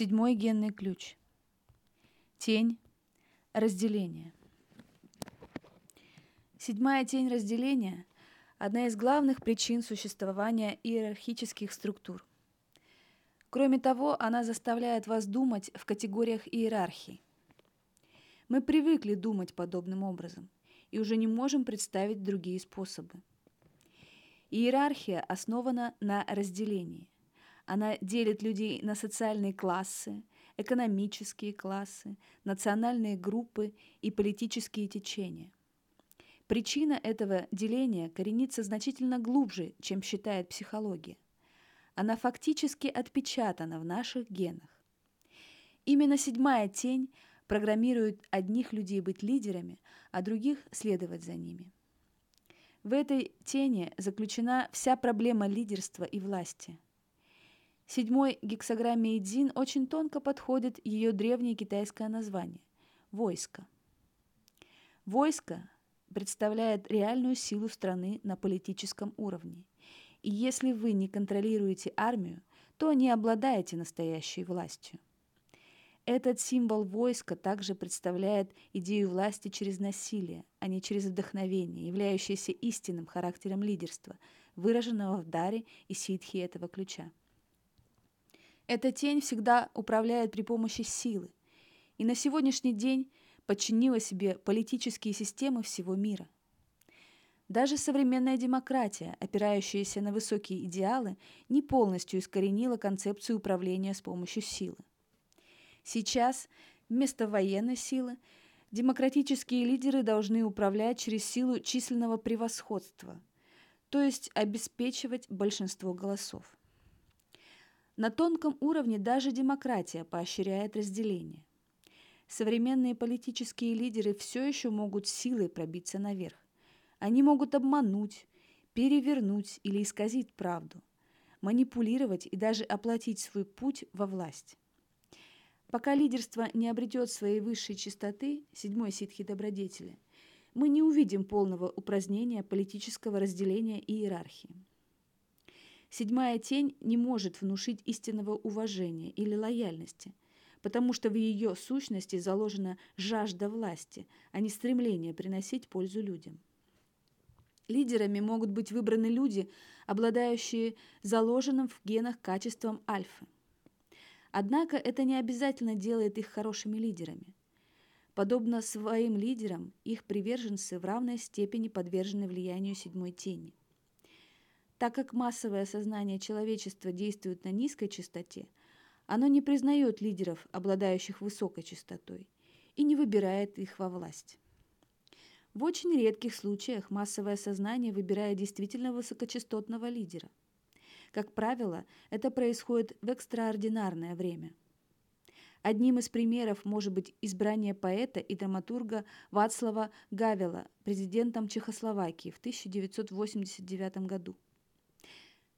Седьмой генный ключ. Тень разделения. Седьмая тень разделения – одна из главных причин существования иерархических структур. Кроме того, она заставляет вас думать в категориях иерархии. Мы привыкли думать подобным образом и уже не можем представить другие способы. Иерархия основана на разделении – она делит людей на социальные классы, экономические классы, национальные группы и политические течения. Причина этого деления коренится значительно глубже, чем считает психология. Она фактически отпечатана в наших генах. Именно седьмая тень программирует одних людей быть лидерами, а других следовать за ними. В этой тени заключена вся проблема лидерства и власти – Седьмой гексограмме Идзин очень тонко подходит ее древнее китайское название – войско. Войско представляет реальную силу страны на политическом уровне. И если вы не контролируете армию, то не обладаете настоящей властью. Этот символ войска также представляет идею власти через насилие, а не через вдохновение, являющееся истинным характером лидерства, выраженного в даре и ситхе этого ключа. Эта тень всегда управляет при помощи силы, и на сегодняшний день подчинила себе политические системы всего мира. Даже современная демократия, опирающаяся на высокие идеалы, не полностью искоренила концепцию управления с помощью силы. Сейчас вместо военной силы демократические лидеры должны управлять через силу численного превосходства, то есть обеспечивать большинство голосов. На тонком уровне даже демократия поощряет разделение. Современные политические лидеры все еще могут силой пробиться наверх. Они могут обмануть, перевернуть или исказить правду, манипулировать и даже оплатить свой путь во власть. Пока лидерство не обретет своей высшей чистоты, седьмой ситхи добродетели, мы не увидим полного упразднения политического разделения и иерархии. Седьмая тень не может внушить истинного уважения или лояльности, потому что в ее сущности заложена жажда власти, а не стремление приносить пользу людям. Лидерами могут быть выбраны люди, обладающие заложенным в генах качеством альфы. Однако это не обязательно делает их хорошими лидерами. Подобно своим лидерам, их приверженцы в равной степени подвержены влиянию седьмой тени. Так как массовое сознание человечества действует на низкой частоте, оно не признает лидеров, обладающих высокой частотой, и не выбирает их во власть. В очень редких случаях массовое сознание выбирает действительно высокочастотного лидера. Как правило, это происходит в экстраординарное время. Одним из примеров может быть избрание поэта и драматурга Вацлава Гавела президентом Чехословакии в 1989 году.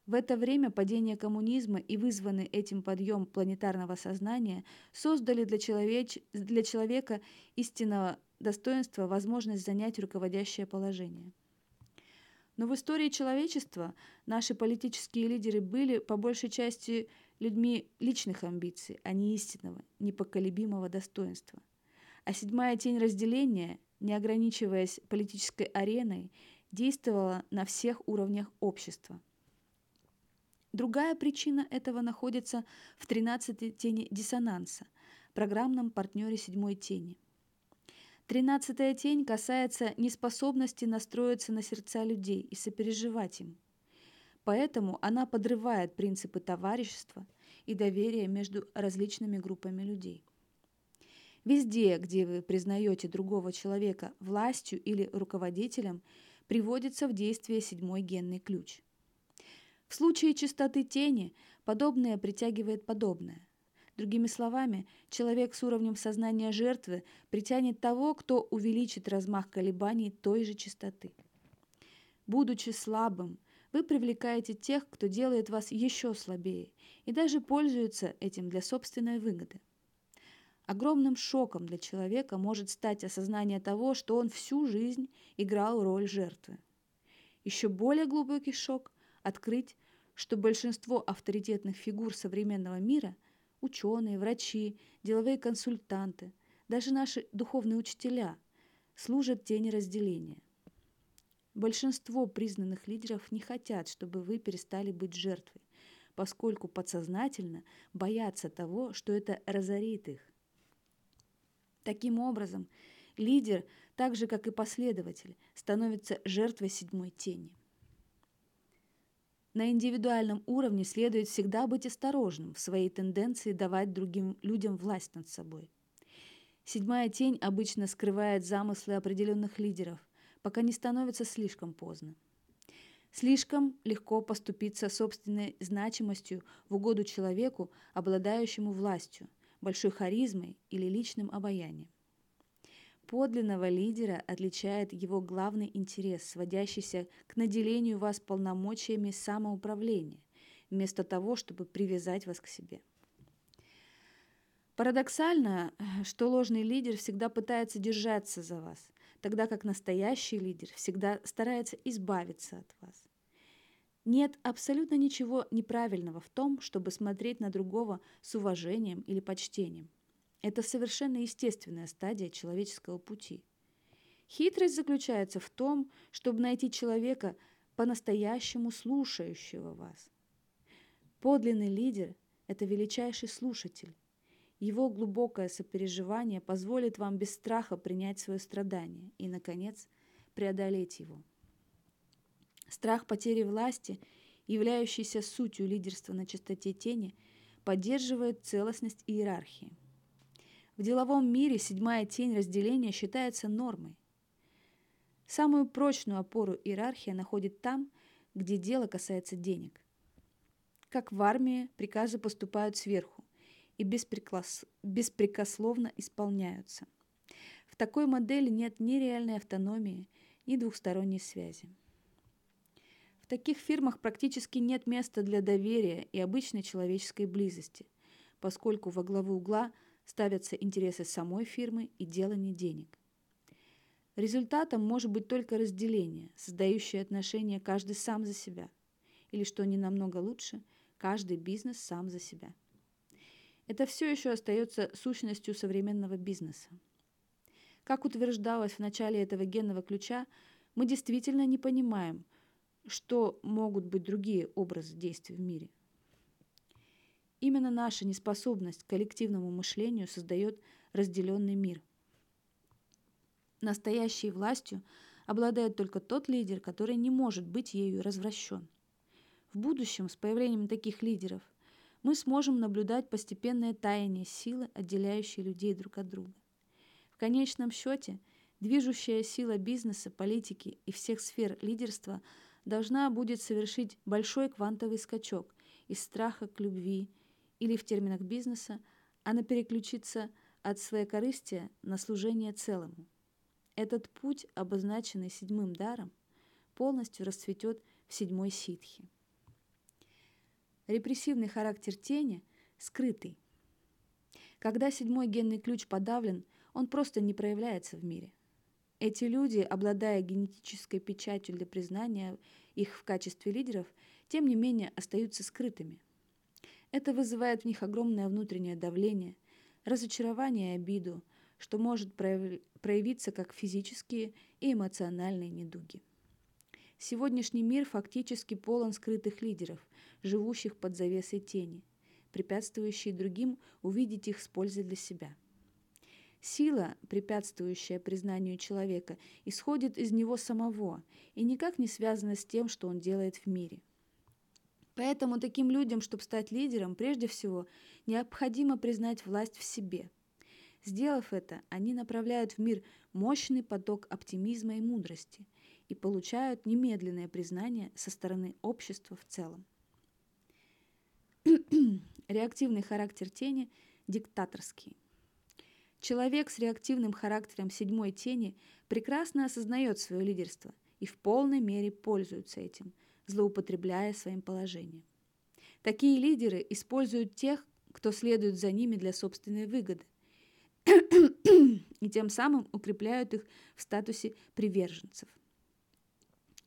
В это время падение коммунизма и вызванный этим подъем планетарного сознания создали для, человеч... для человека истинного достоинства возможность занять руководящее положение. Но в истории человечества наши политические лидеры были по большей части людьми личных амбиций, а не истинного, непоколебимого достоинства. А седьмая тень разделения, не ограничиваясь политической ареной, действовала на всех уровнях общества – Другая причина этого находится в 13-й тени диссонанса, программном партнере седьмой тени. Тринадцатая тень касается неспособности настроиться на сердца людей и сопереживать им. Поэтому она подрывает принципы товарищества и доверия между различными группами людей. Везде, где вы признаете другого человека властью или руководителем, приводится в действие седьмой генный ключ – в случае чистоты тени подобное притягивает подобное. Другими словами, человек с уровнем сознания жертвы притянет того, кто увеличит размах колебаний той же частоты. Будучи слабым, вы привлекаете тех, кто делает вас еще слабее и даже пользуется этим для собственной выгоды. Огромным шоком для человека может стать осознание того, что он всю жизнь играл роль жертвы. Еще более глубокий шок – открыть, что большинство авторитетных фигур современного мира ученые, врачи, деловые консультанты, даже наши духовные учителя служат тени разделения. Большинство признанных лидеров не хотят, чтобы вы перестали быть жертвой, поскольку подсознательно боятся того, что это разорит их. Таким образом, лидер, так же как и последователь, становится жертвой седьмой тени. На индивидуальном уровне следует всегда быть осторожным в своей тенденции давать другим людям власть над собой. Седьмая тень обычно скрывает замыслы определенных лидеров, пока не становится слишком поздно. Слишком легко поступиться собственной значимостью в угоду человеку, обладающему властью, большой харизмой или личным обаянием. Подлинного лидера отличает его главный интерес, сводящийся к наделению вас полномочиями самоуправления, вместо того, чтобы привязать вас к себе. Парадоксально, что ложный лидер всегда пытается держаться за вас, тогда как настоящий лидер всегда старается избавиться от вас. Нет абсолютно ничего неправильного в том, чтобы смотреть на другого с уважением или почтением – это совершенно естественная стадия человеческого пути. Хитрость заключается в том, чтобы найти человека, по-настоящему слушающего вас. Подлинный лидер – это величайший слушатель. Его глубокое сопереживание позволит вам без страха принять свое страдание и, наконец, преодолеть его. Страх потери власти, являющийся сутью лидерства на чистоте тени, поддерживает целостность иерархии. В деловом мире седьмая тень разделения считается нормой. Самую прочную опору иерархия находит там, где дело касается денег. Как в армии, приказы поступают сверху и беспрекословно исполняются. В такой модели нет ни реальной автономии, ни двухсторонней связи. В таких фирмах практически нет места для доверия и обычной человеческой близости, поскольку во главу угла – ставятся интересы самой фирмы и делание денег. Результатом может быть только разделение, создающее отношения каждый сам за себя, или, что не намного лучше, каждый бизнес сам за себя. Это все еще остается сущностью современного бизнеса. Как утверждалось в начале этого генного ключа, мы действительно не понимаем, что могут быть другие образы действий в мире – Именно наша неспособность к коллективному мышлению создает разделенный мир. Настоящей властью обладает только тот лидер, который не может быть ею развращен. В будущем, с появлением таких лидеров, мы сможем наблюдать постепенное таяние силы, отделяющей людей друг от друга. В конечном счете, движущая сила бизнеса, политики и всех сфер лидерства должна будет совершить большой квантовый скачок из страха к любви, или в терминах бизнеса, она переключится от своей корысти на служение целому. Этот путь, обозначенный седьмым даром, полностью расцветет в седьмой ситхи. Репрессивный характер тени скрытый. Когда седьмой генный ключ подавлен, он просто не проявляется в мире. Эти люди, обладая генетической печатью для признания их в качестве лидеров, тем не менее остаются скрытыми – это вызывает в них огромное внутреннее давление, разочарование и обиду, что может проявиться как физические и эмоциональные недуги. Сегодняшний мир фактически полон скрытых лидеров, живущих под завесой тени, препятствующие другим увидеть их с пользой для себя. Сила, препятствующая признанию человека, исходит из него самого и никак не связана с тем, что он делает в мире – Поэтому таким людям, чтобы стать лидером, прежде всего необходимо признать власть в себе. Сделав это, они направляют в мир мощный поток оптимизма и мудрости и получают немедленное признание со стороны общества в целом. Реактивный характер тени – диктаторский. Человек с реактивным характером седьмой тени прекрасно осознает свое лидерство и в полной мере пользуется этим – злоупотребляя своим положением. Такие лидеры используют тех, кто следует за ними для собственной выгоды, и тем самым укрепляют их в статусе приверженцев.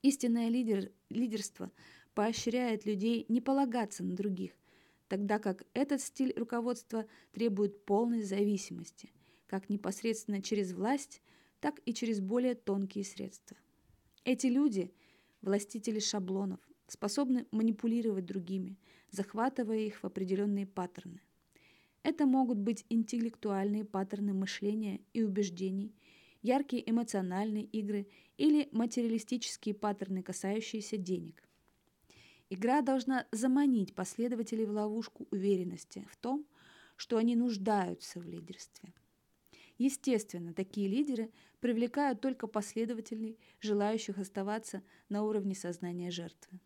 Истинное лидер, лидерство поощряет людей не полагаться на других, тогда как этот стиль руководства требует полной зависимости, как непосредственно через власть, так и через более тонкие средства. Эти люди – властители шаблонов, способны манипулировать другими, захватывая их в определенные паттерны. Это могут быть интеллектуальные паттерны мышления и убеждений, яркие эмоциональные игры или материалистические паттерны, касающиеся денег. Игра должна заманить последователей в ловушку уверенности в том, что они нуждаются в лидерстве. Естественно, такие лидеры привлекают только последователей, желающих оставаться на уровне сознания жертвы.